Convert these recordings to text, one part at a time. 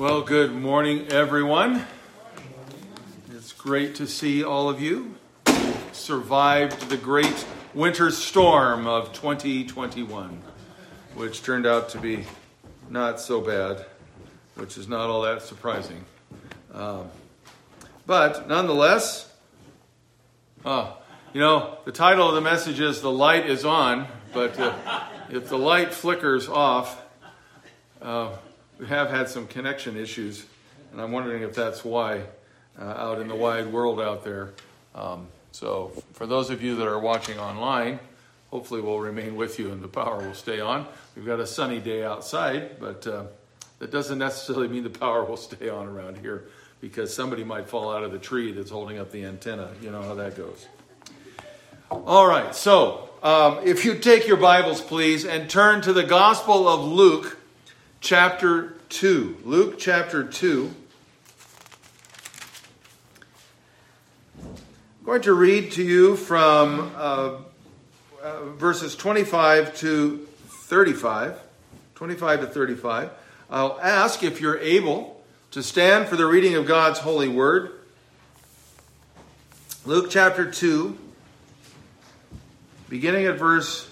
Well, good morning, everyone. It's great to see all of you. Survived the great winter storm of 2021, which turned out to be not so bad, which is not all that surprising. Um, but nonetheless, uh, you know, the title of the message is The Light is On, but uh, if the light flickers off, uh, we have had some connection issues, and I'm wondering if that's why uh, out in the wide world out there. Um, so, for those of you that are watching online, hopefully we'll remain with you and the power will stay on. We've got a sunny day outside, but uh, that doesn't necessarily mean the power will stay on around here because somebody might fall out of the tree that's holding up the antenna. You know how that goes. All right, so um, if you take your Bibles, please, and turn to the Gospel of Luke chapter 2. Luke chapter 2. I'm going to read to you from uh, uh, verses 25 to 35. 25 to 35. I'll ask if you're able to stand for the reading of God's holy word. Luke chapter 2, beginning at verse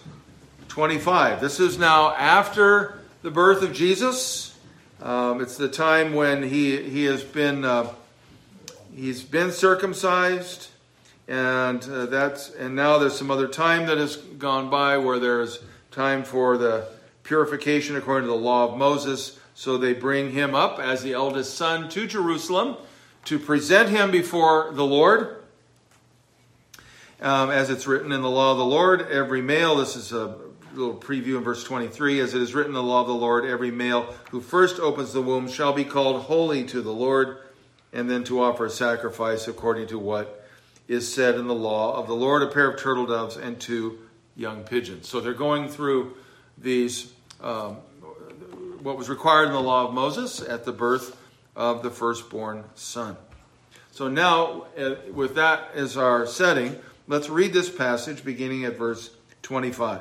25. This is now after the birth of Jesus. Um, it's the time when he he has been uh, he's been circumcised, and uh, that's and now there's some other time that has gone by where there's time for the purification according to the law of Moses. So they bring him up as the eldest son to Jerusalem to present him before the Lord. Um, as it's written in the law of the Lord, every male, this is a little preview in verse 23 as it is written in the law of the Lord, every male who first opens the womb shall be called holy to the Lord, and then to offer a sacrifice according to what is said in the law of the Lord, a pair of turtle doves and two young pigeons. So they're going through these, um, what was required in the law of Moses at the birth of the firstborn son. So now, uh, with that as our setting, let's read this passage beginning at verse 25.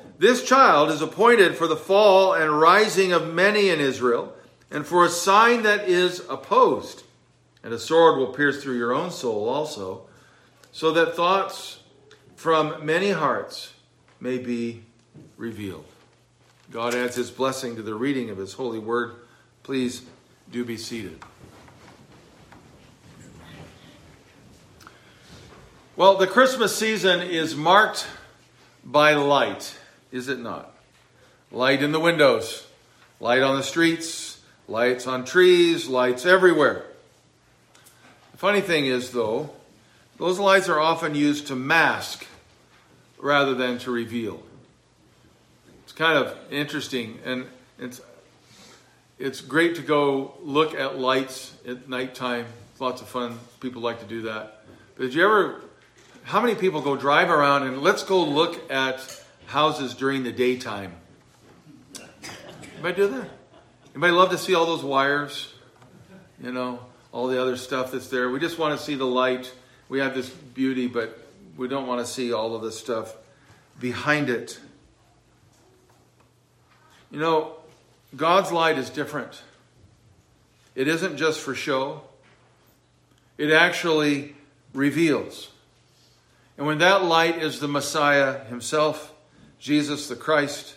this child is appointed for the fall and rising of many in Israel, and for a sign that is opposed. And a sword will pierce through your own soul also, so that thoughts from many hearts may be revealed. God adds his blessing to the reading of his holy word. Please do be seated. Well, the Christmas season is marked by light is it not? Light in the windows, light on the streets, lights on trees, lights everywhere. The funny thing is, though, those lights are often used to mask rather than to reveal. It's kind of interesting, and it's it's great to go look at lights at nighttime. Lots of fun. People like to do that. But did you ever? How many people go drive around and let's go look at houses during the daytime. Anybody do that? Anybody love to see all those wires? You know, all the other stuff that's there. We just want to see the light. We have this beauty, but we don't want to see all of the stuff behind it. You know, God's light is different. It isn't just for show, it actually reveals. And when that light is the Messiah himself, Jesus the Christ,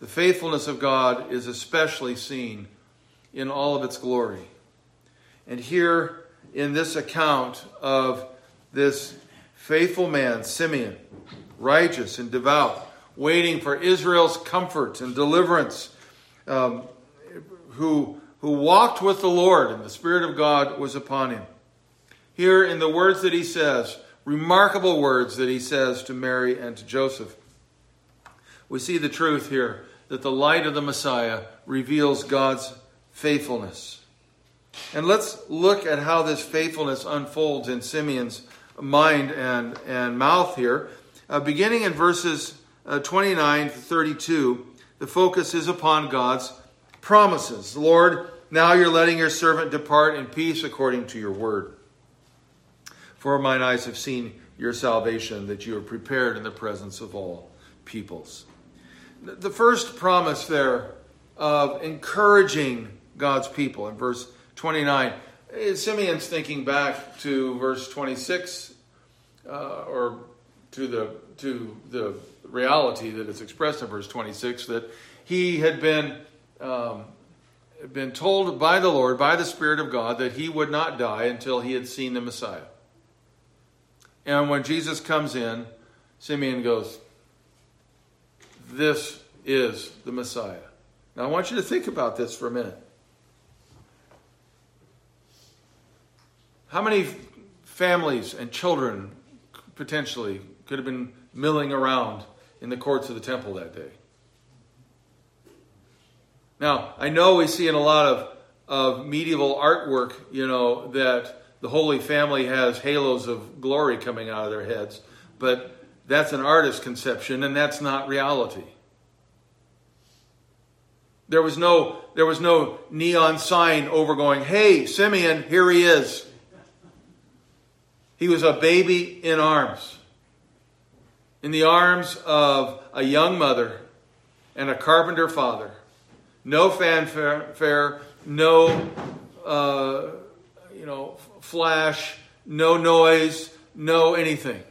the faithfulness of God is especially seen in all of its glory. And here in this account of this faithful man, Simeon, righteous and devout, waiting for Israel's comfort and deliverance, um, who, who walked with the Lord, and the Spirit of God was upon him. Here in the words that he says, remarkable words that he says to Mary and to Joseph, we see the truth here that the light of the Messiah reveals God's faithfulness. And let's look at how this faithfulness unfolds in Simeon's mind and, and mouth here. Uh, beginning in verses uh, 29 to 32, the focus is upon God's promises. Lord, now you're letting your servant depart in peace according to your word. For mine eyes have seen your salvation that you have prepared in the presence of all peoples. The first promise there of encouraging God's people in verse 29. Simeon's thinking back to verse 26, uh, or to the to the reality that is expressed in verse 26, that he had been um, been told by the Lord, by the Spirit of God, that he would not die until he had seen the Messiah. And when Jesus comes in, Simeon goes, This is the Messiah. Now I want you to think about this for a minute. How many families and children potentially could have been milling around in the courts of the temple that day? Now, I know we see in a lot of, of medieval artwork, you know, that the Holy Family has halos of glory coming out of their heads, but that's an artist's conception and that's not reality. There was no, there was no neon sign over going, hey, Simeon, here he is. He was a baby in arms, in the arms of a young mother and a carpenter father. No fanfare, no, uh, you know, flash, no noise, no anything.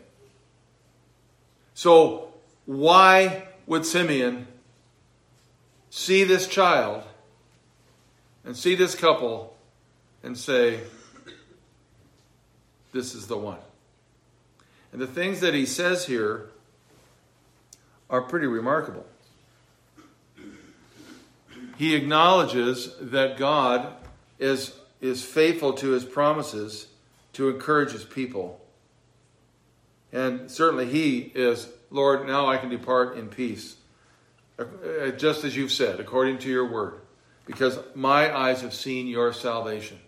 So, why would Simeon see this child and see this couple and say, this is the one. And the things that he says here are pretty remarkable. He acknowledges that God is, is faithful to his promises to encourage his people. And certainly he is, Lord, now I can depart in peace. Uh, just as you've said, according to your word, because my eyes have seen your salvation.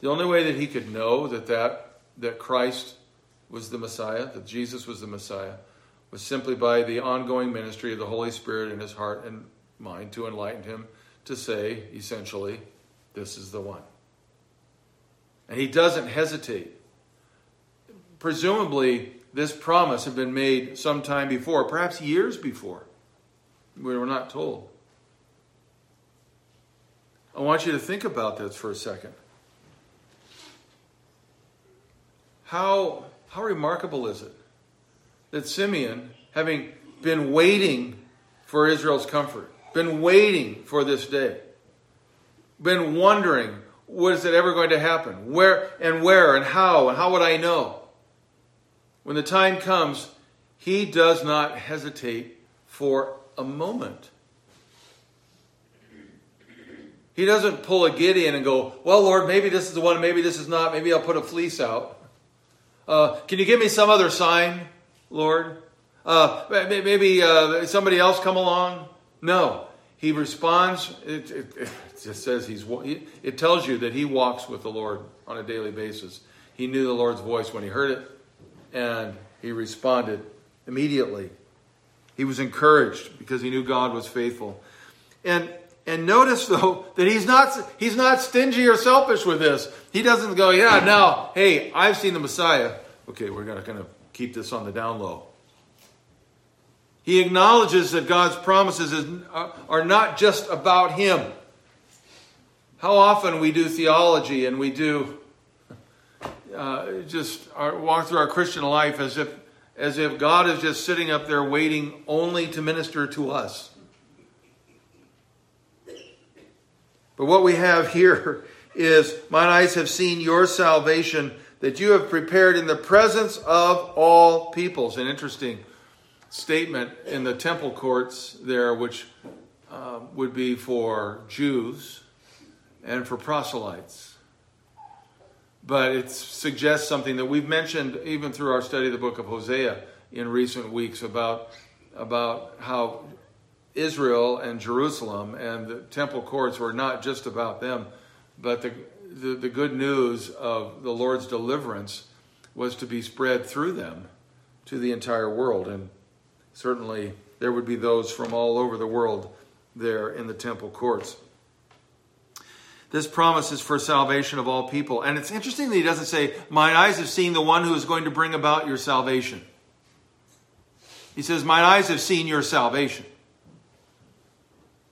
The only way that he could know that that that Christ was the Messiah, that Jesus was the Messiah, was simply by the ongoing ministry of the Holy Spirit in his heart and mind to enlighten him to say, essentially, this is the one. And he doesn't hesitate. Presumably, this promise had been made some time before, perhaps years before. We were not told. I want you to think about this for a second. How, how remarkable is it that Simeon, having been waiting for Israel's comfort, been waiting for this day, been wondering, was it ever going to happen? Where and where and how and how would I know? When the time comes, he does not hesitate for a moment. He doesn't pull a Gideon and go, Well, Lord, maybe this is the one, maybe this is not, maybe I'll put a fleece out. Uh, can you give me some other sign, Lord? Uh, maybe uh, somebody else come along? No. He responds. It, it, it, just says he's. It tells you that he walks with the Lord on a daily basis. He knew the Lord's voice when he heard it, and he responded immediately. He was encouraged because he knew God was faithful. And and notice though that he's not he's not stingy or selfish with this. He doesn't go, yeah, now, hey, I've seen the Messiah. Okay, we're gonna kind of keep this on the down low. He acknowledges that God's promises is, uh, are not just about him. How often we do theology and we do uh, just our, walk through our Christian life as if as if God is just sitting up there waiting only to minister to us. But what we have here is mine eyes have seen your salvation that you have prepared in the presence of all peoples. An interesting statement in the temple courts there, which uh, would be for Jews and for proselytes. But it suggests something that we've mentioned even through our study of the book of Hosea in recent weeks about, about how Israel and Jerusalem and the temple courts were not just about them, but the, the, the good news of the Lord's deliverance was to be spread through them to the entire world. And certainly there would be those from all over the world there in the temple courts. This promise is for salvation of all people. And it's interesting that he doesn't say, Mine eyes have seen the one who is going to bring about your salvation. He says, Mine eyes have seen your salvation.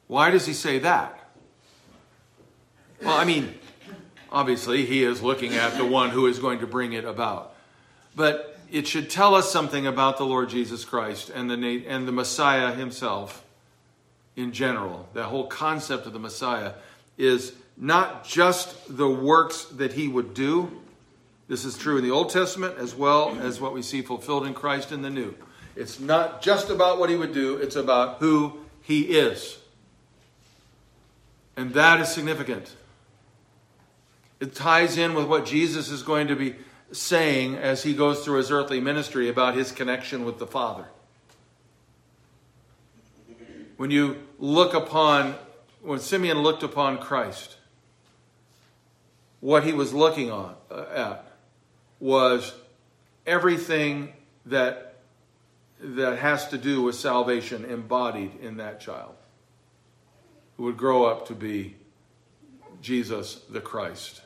Why does he say that? Well, I mean, obviously, he is looking at the one who is going to bring it about. But it should tell us something about the Lord Jesus Christ and the, and the Messiah himself in general. That whole concept of the Messiah is not just the works that he would do. This is true in the Old Testament as well as what we see fulfilled in Christ in the New. It's not just about what he would do, it's about who he is. And that is significant. It ties in with what Jesus is going to be saying as he goes through his earthly ministry about his connection with the Father. When you look upon, when Simeon looked upon Christ, what he was looking on, uh, at was everything that, that has to do with salvation embodied in that child who would grow up to be Jesus the Christ,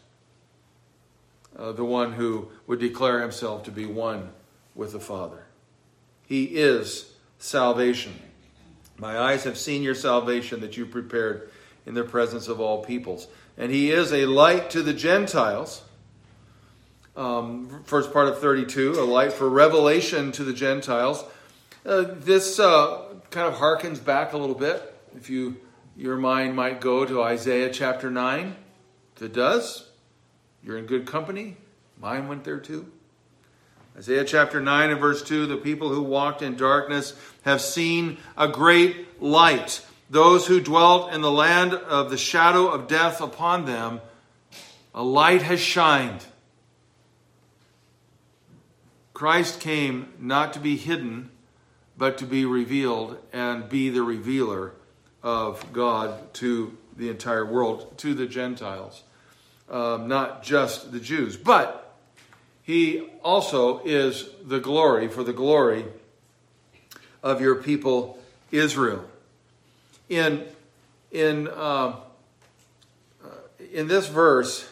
uh, the one who would declare himself to be one with the Father. He is salvation. My eyes have seen your salvation that you prepared in the presence of all peoples. And he is a light to the Gentiles. Um, first part of 32, a light for revelation to the Gentiles. Uh, this uh, kind of harkens back a little bit. If you your mind might go to Isaiah chapter 9. If it does, you're in good company. Mine went there too. Isaiah chapter 9 and verse 2 the people who walked in darkness have seen a great light. Those who dwelt in the land of the shadow of death upon them, a light has shined. Christ came not to be hidden, but to be revealed and be the revealer of God to the entire world, to the Gentiles, um, not just the Jews. But he also is the glory for the glory of your people Israel. In in uh, in this verse,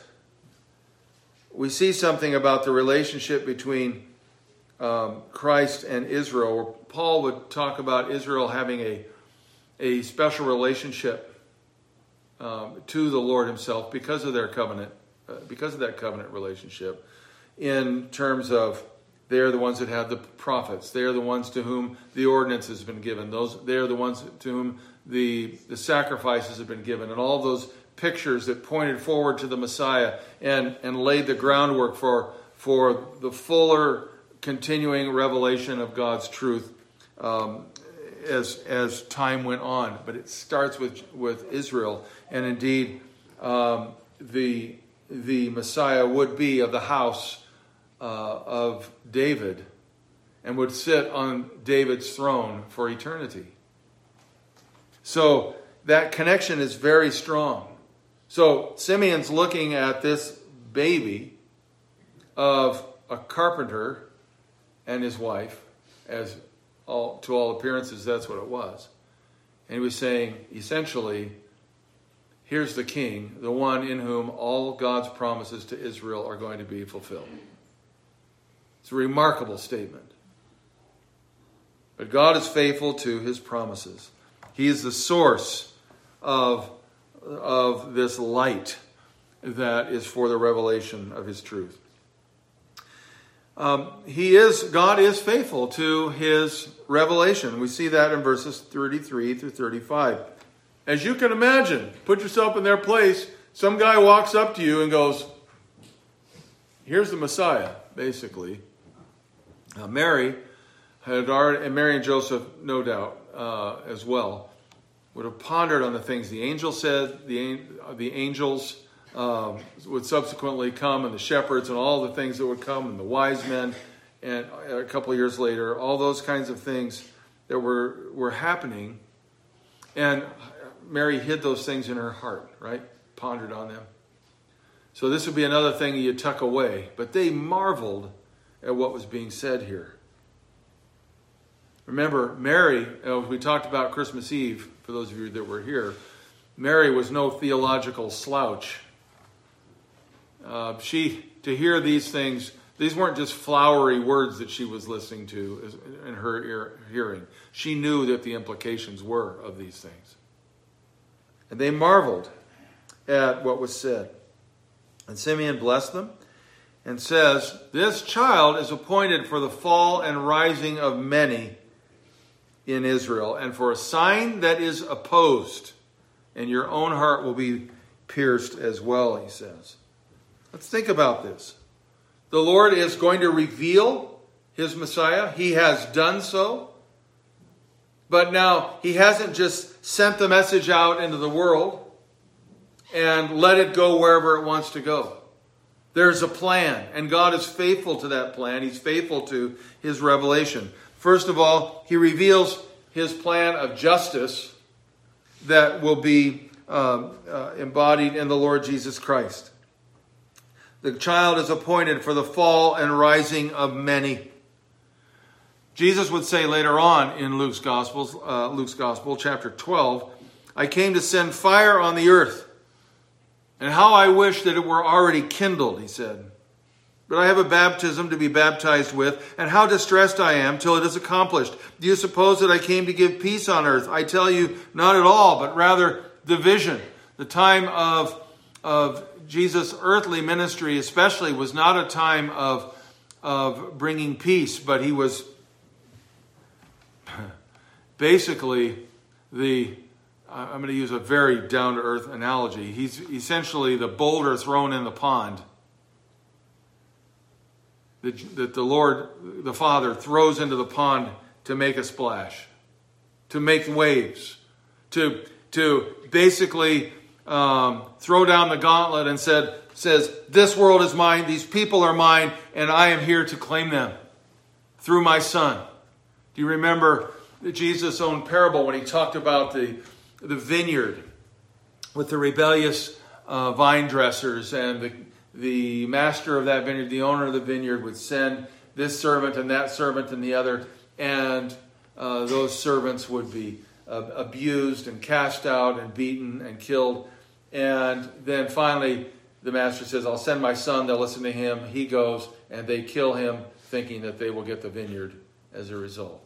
we see something about the relationship between um, Christ and Israel. Paul would talk about Israel having a a special relationship um, to the Lord Himself because of their covenant, uh, because of that covenant relationship, in terms of they are the ones that have the prophets. They are the ones to whom the ordinance has been given. Those they are the ones to whom the the sacrifices have been given, and all those pictures that pointed forward to the Messiah and and laid the groundwork for for the fuller continuing revelation of God's truth um, as as time went on. But it starts with with Israel, and indeed, um, the the Messiah would be of the house uh, of David, and would sit on David's throne for eternity. So that connection is very strong. So Simeon's looking at this baby of a carpenter and his wife as all, to all appearances, that's what it was. And he was saying, essentially, here's the king, the one in whom all God's promises to Israel are going to be fulfilled. It's a remarkable statement. But God is faithful to his promises. He is the source of, of this light that is for the revelation of his truth. Um, he is God is faithful to his revelation. We see that in verses 33 through 35. as you can imagine, put yourself in their place. Some guy walks up to you and goes, Here's the Messiah, basically. Uh, Mary had already, and Mary and Joseph, no doubt, uh, as well, would have pondered on the things the angel said, the, the angels um, would subsequently come, and the shepherds, and all the things that would come, and the wise men, and a couple years later, all those kinds of things that were, were happening. And Mary hid those things in her heart, right? Pondered on them. So this would be another thing you tuck away. But they marveled at what was being said here. Remember, Mary, uh, we talked about Christmas Eve, for those of you that were here, Mary was no theological slouch. Uh, she, to hear these things, these weren't just flowery words that she was listening to in her ear, hearing. She knew that the implications were of these things. And they marveled at what was said. And Simeon blessed them and says, This child is appointed for the fall and rising of many in Israel, and for a sign that is opposed, and your own heart will be pierced as well, he says. Let's think about this. The Lord is going to reveal his Messiah. He has done so. But now, he hasn't just sent the message out into the world and let it go wherever it wants to go. There's a plan, and God is faithful to that plan. He's faithful to his revelation. First of all, he reveals his plan of justice that will be um, uh, embodied in the Lord Jesus Christ. The child is appointed for the fall and rising of many. Jesus would say later on in Luke's Gospel, uh, Luke's Gospel, chapter 12, I came to send fire on the earth. And how I wish that it were already kindled, he said. But I have a baptism to be baptized with, and how distressed I am till it is accomplished. Do you suppose that I came to give peace on earth? I tell you, not at all, but rather division. The time of, of Jesus' earthly ministry, especially, was not a time of, of bringing peace, but he was basically the, I'm going to use a very down to earth analogy. He's essentially the boulder thrown in the pond that, that the Lord, the Father, throws into the pond to make a splash, to make waves, to, to basically um, throw down the gauntlet and said, says, This world is mine, these people are mine, and I am here to claim them through my Son. Do you remember Jesus' own parable when he talked about the, the vineyard with the rebellious uh, vine dressers and the, the master of that vineyard, the owner of the vineyard, would send this servant and that servant and the other, and uh, those servants would be uh, abused and cast out and beaten and killed and then finally, the master says, I'll send my son. They'll listen to him. He goes, and they kill him, thinking that they will get the vineyard as a result.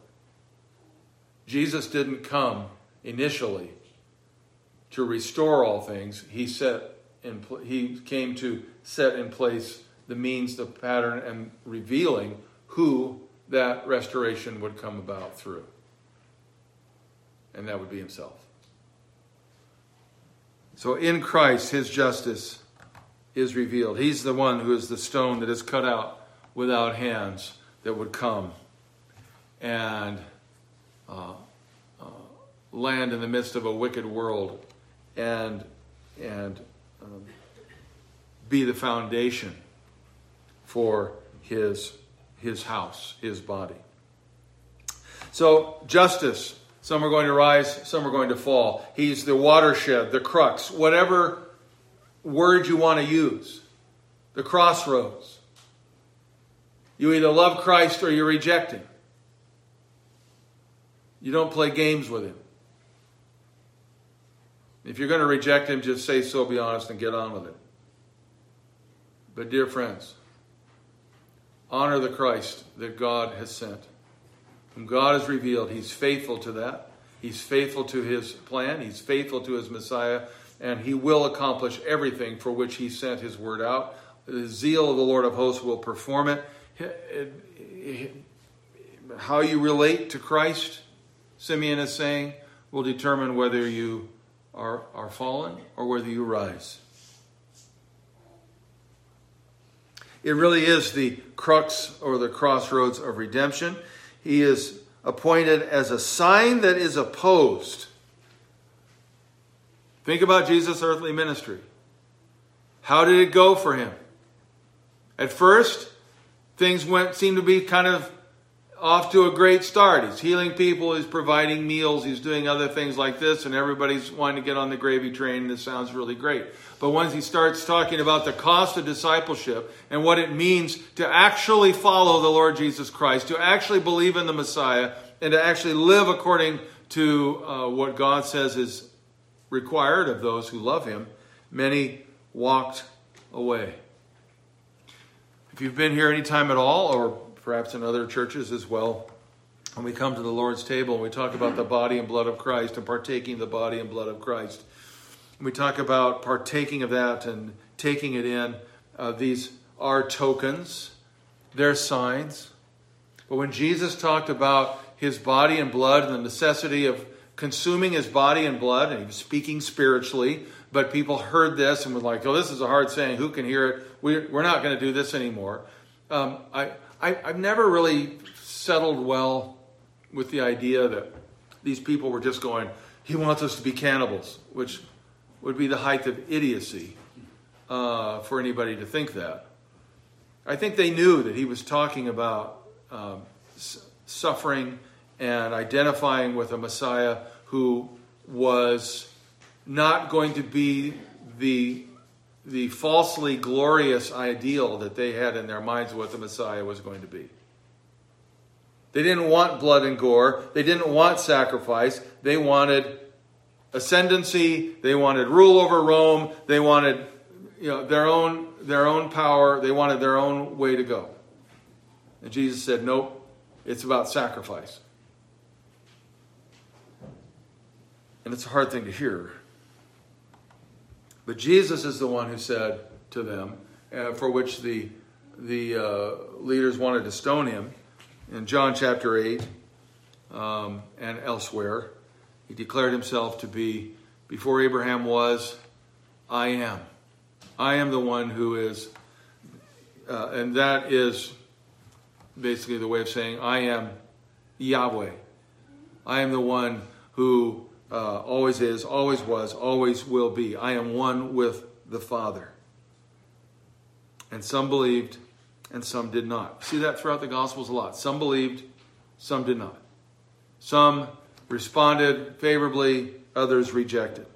Jesus didn't come initially to restore all things. He set in, he came to set in place the means, the pattern, and revealing who that restoration would come about through. And that would be himself. So in Christ, his justice is revealed. He's the one who is the stone that is cut out without hands that would come and uh, uh, land in the midst of a wicked world and, and um, be the foundation for his, his house, his body. So, justice some are going to rise, some are going to fall. He's the watershed, the crux, whatever word you want to use, the crossroads. You either love Christ or you reject Him. You don't play games with Him. If you're going to reject Him, just say so, be honest, and get on with it. But, dear friends, honor the Christ that God has sent whom God has revealed. He's faithful to that. He's faithful to his plan. He's faithful to his Messiah. And he will accomplish everything for which he sent his word out. The zeal of the Lord of hosts will perform it. How you relate to Christ, Simeon is saying, will determine whether you are, are fallen or whether you rise. It really is the crux or the crossroads of redemption. He is appointed as a sign that is opposed. Think about Jesus' earthly ministry. How did it go for him? At first, things went seemed to be kind of off to a great start. He's healing people, he's providing meals, he's doing other things like this, and everybody's wanting to get on the gravy train. This sounds really great. But once he starts talking about the cost of discipleship and what it means to actually follow the Lord Jesus Christ, to actually believe in the Messiah, and to actually live according to uh, what God says is required of those who love him, many walked away. If you've been here any time at all, or perhaps in other churches as well. When we come to the Lord's table and we talk about the body and blood of Christ and partaking the body and blood of Christ, we talk about partaking of that and taking it in. Uh, these are tokens, they're signs. But when Jesus talked about his body and blood and the necessity of consuming his body and blood, and he was speaking spiritually, but people heard this and were like, oh, this is a hard saying. Who can hear it? We, we're not going to do this anymore. Um, I, I, I've never really settled well with the idea that these people were just going, he wants us to be cannibals, which would be the height of idiocy uh, for anybody to think that. I think they knew that he was talking about um, suffering and identifying with a Messiah who was not going to be the the falsely glorious ideal that they had in their minds what the Messiah was going to be. They didn't want blood and gore. They didn't want sacrifice. They wanted ascendancy. They wanted rule over Rome. They wanted you know, their, own, their own power. They wanted their own way to go. And Jesus said, Nope, it's about sacrifice. And it's a hard thing to hear. But Jesus is the one who said to them, uh, for which the, the uh, leaders wanted to stone him, in John chapter 8 um, and elsewhere, he declared himself to be, before Abraham was, I am. I am the one who is, uh, and that is basically the way of saying, I am Yahweh. I am the one who uh, always is, always was, always will be. I am one with the Father. And some believed and some did not. See that throughout the Gospels a lot. Some believed, some did not. Some responded favorably, others rejected.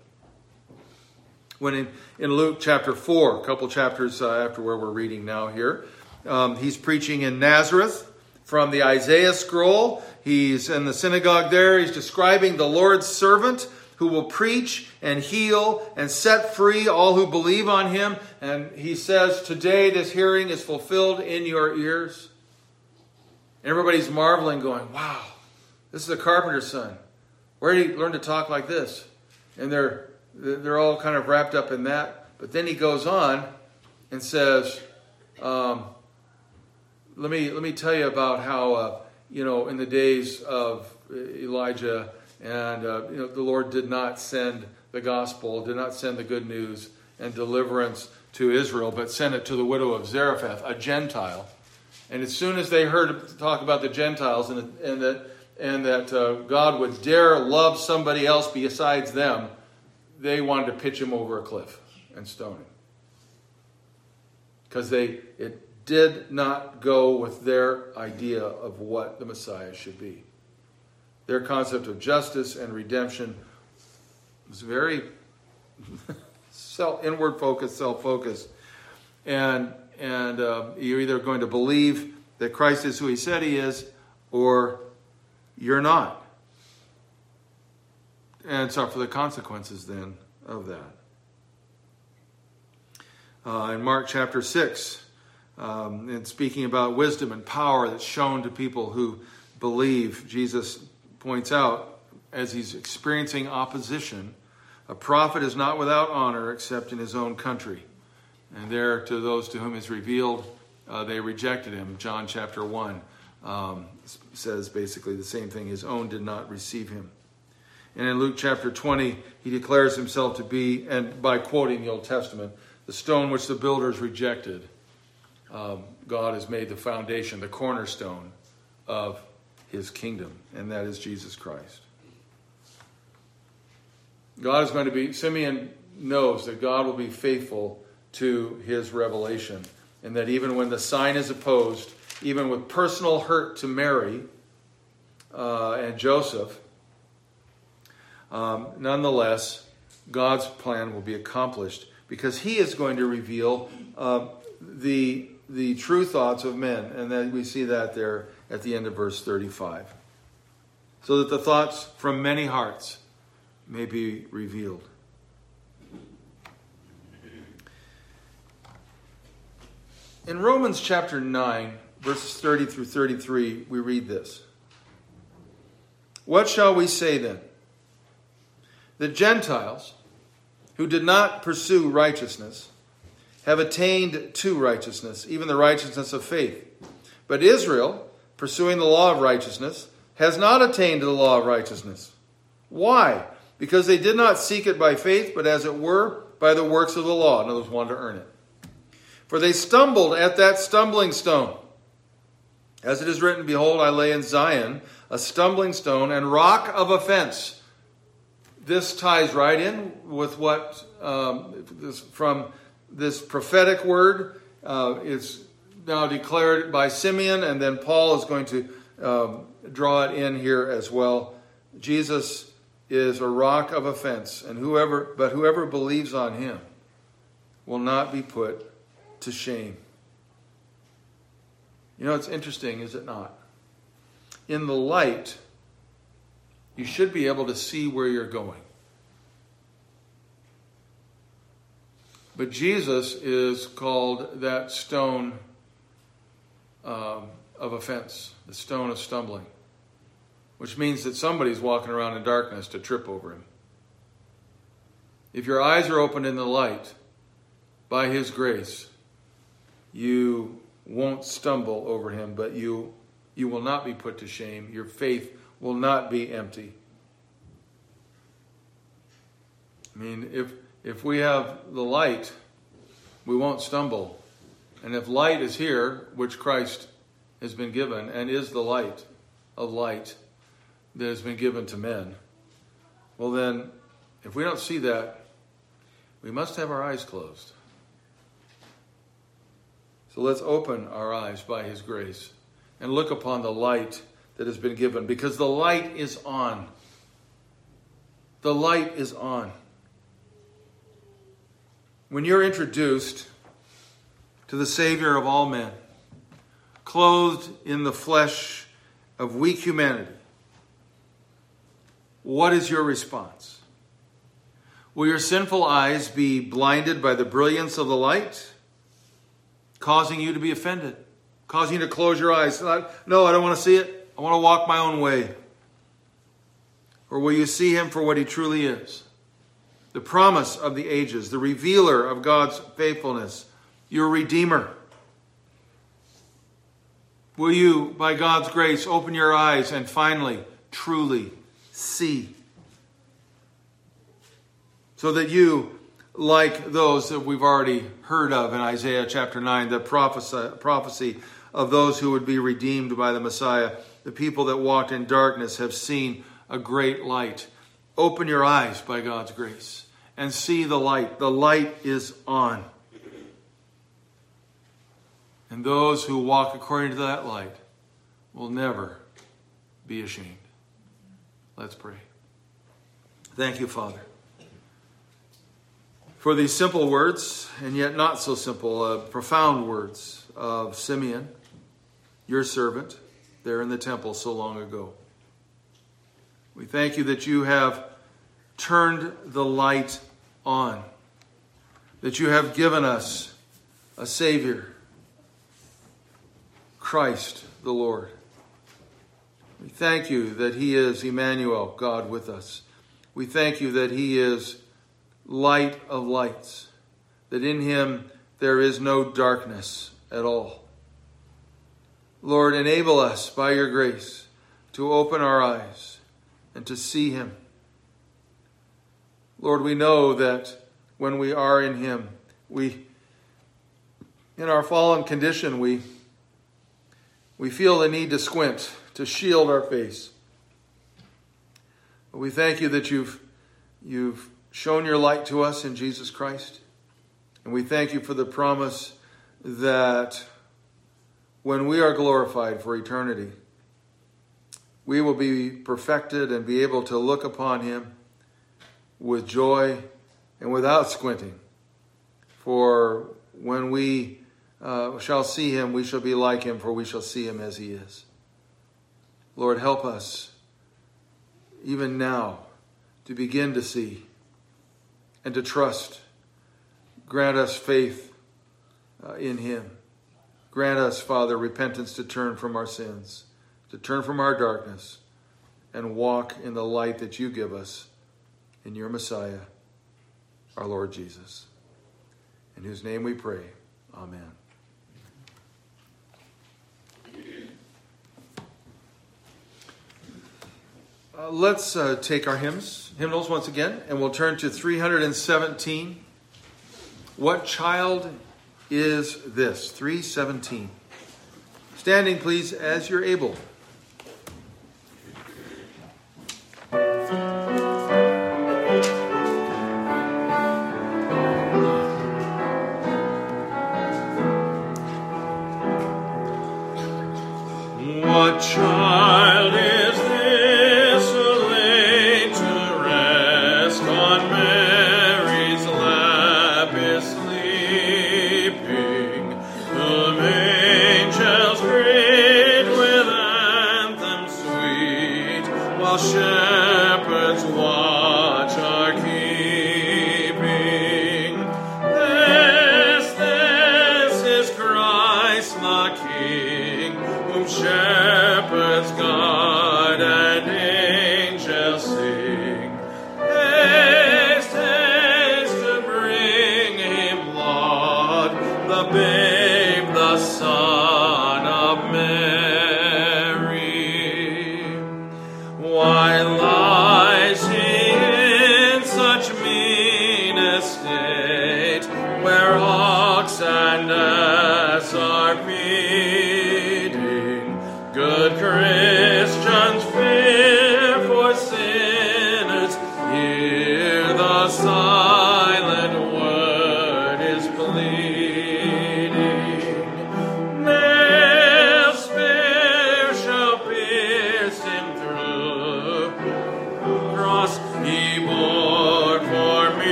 When in, in Luke chapter 4, a couple chapters uh, after where we're reading now here, um, he's preaching in Nazareth from the Isaiah scroll. He's in the synagogue there. He's describing the Lord's servant who will preach and heal and set free all who believe on him. And he says, Today this hearing is fulfilled in your ears. Everybody's marveling, going, Wow, this is a carpenter's son. Where did he learn to talk like this? And they're, they're all kind of wrapped up in that. But then he goes on and says, um, let, me, let me tell you about how. Uh, you know, in the days of Elijah, and uh, you know, the Lord did not send the gospel, did not send the good news and deliverance to Israel, but sent it to the widow of Zarephath, a Gentile. And as soon as they heard talk about the Gentiles and, and that and that uh, God would dare love somebody else besides them, they wanted to pitch him over a cliff and stone him because they it did not go with their idea of what the Messiah should be. Their concept of justice and redemption was very self, inward focused, self focused. And, and uh, you're either going to believe that Christ is who he said he is, or you're not. And suffer the consequences then of that. Uh, in Mark chapter 6, um, and speaking about wisdom and power that's shown to people who believe, Jesus points out as he's experiencing opposition, a prophet is not without honor except in his own country. And there, to those to whom is revealed, uh, they rejected him. John chapter 1 um, says basically the same thing. His own did not receive him. And in Luke chapter 20, he declares himself to be, and by quoting the Old Testament, the stone which the builders rejected. Um, God has made the foundation, the cornerstone of his kingdom, and that is Jesus Christ. God is going to be, Simeon knows that God will be faithful to his revelation, and that even when the sign is opposed, even with personal hurt to Mary uh, and Joseph, um, nonetheless, God's plan will be accomplished because he is going to reveal uh, the, the true thoughts of men. And then we see that there at the end of verse 35. So that the thoughts from many hearts may be revealed. In Romans chapter 9, verses 30 through 33, we read this. What shall we say then? The Gentiles, who did not pursue righteousness, have attained to righteousness, even the righteousness of faith. But Israel, pursuing the law of righteousness, has not attained to the law of righteousness. Why? Because they did not seek it by faith, but as it were, by the works of the law. In other words, wanted to earn it. For they stumbled at that stumbling stone. As it is written, Behold, I lay in Zion a stumbling stone and rock of offense. This ties right in with what um, from this prophetic word uh, is now declared by Simeon, and then Paul is going to um, draw it in here as well. Jesus is a rock of offense, and whoever but whoever believes on him will not be put to shame. You know, it's interesting, is it not? In the light, you should be able to see where you're going. But Jesus is called that stone um, of offense, the stone of stumbling, which means that somebody's walking around in darkness to trip over him. If your eyes are opened in the light by his grace, you won't stumble over him, but you, you will not be put to shame. Your faith will not be empty. I mean, if, if we have the light, we won't stumble. And if light is here, which Christ has been given and is the light of light that has been given to men, well, then, if we don't see that, we must have our eyes closed. So let's open our eyes by His grace and look upon the light that has been given because the light is on. The light is on. When you're introduced to the Savior of all men, clothed in the flesh of weak humanity, what is your response? Will your sinful eyes be blinded by the brilliance of the light? causing you to be offended, causing you to close your eyes. Uh, no, I don't want to see it. I want to walk my own way. Or will you see him for what he truly is? The promise of the ages, the revealer of God's faithfulness, your Redeemer. Will you, by God's grace, open your eyes and finally, truly see? So that you like those that we've already heard of in Isaiah chapter 9, the prophecy, of those who would be redeemed by the Messiah. The people that walked in darkness have seen a great light. Open your eyes by God's grace and see the light. The light is on. And those who walk according to that light will never be ashamed. Let's pray. Thank you, Father for these simple words, and yet not so simple, uh, profound words of Simeon, your servant, there in the temple so long ago. We thank you that you have turned the light on, that you have given us a Savior, Christ the Lord. We thank you that He is Emmanuel, God with us. We thank you that He is light of lights, that in him there is no darkness at all. Lord, enable us by your grace to open our eyes and to see him Lord, we know that when we are in Him, we, in our fallen condition, we, we feel the need to squint, to shield our face. But we thank you that you've, you've shown your light to us in Jesus Christ. And we thank you for the promise that when we are glorified for eternity, we will be perfected and be able to look upon him with joy and without squinting. For when we uh, shall see him, we shall be like him, for we shall see him as he is. Lord, help us, even now, to begin to see and to trust. Grant us faith uh, in him. Grant us, Father, repentance to turn from our sins, to turn from our darkness, and walk in the light that you give us in your Messiah, our Lord Jesus. In whose name we pray. Amen. Uh, let's uh, take our hymns, hymnals once again, and we'll turn to 317. What child is this? 317. Standing, please, as you're able.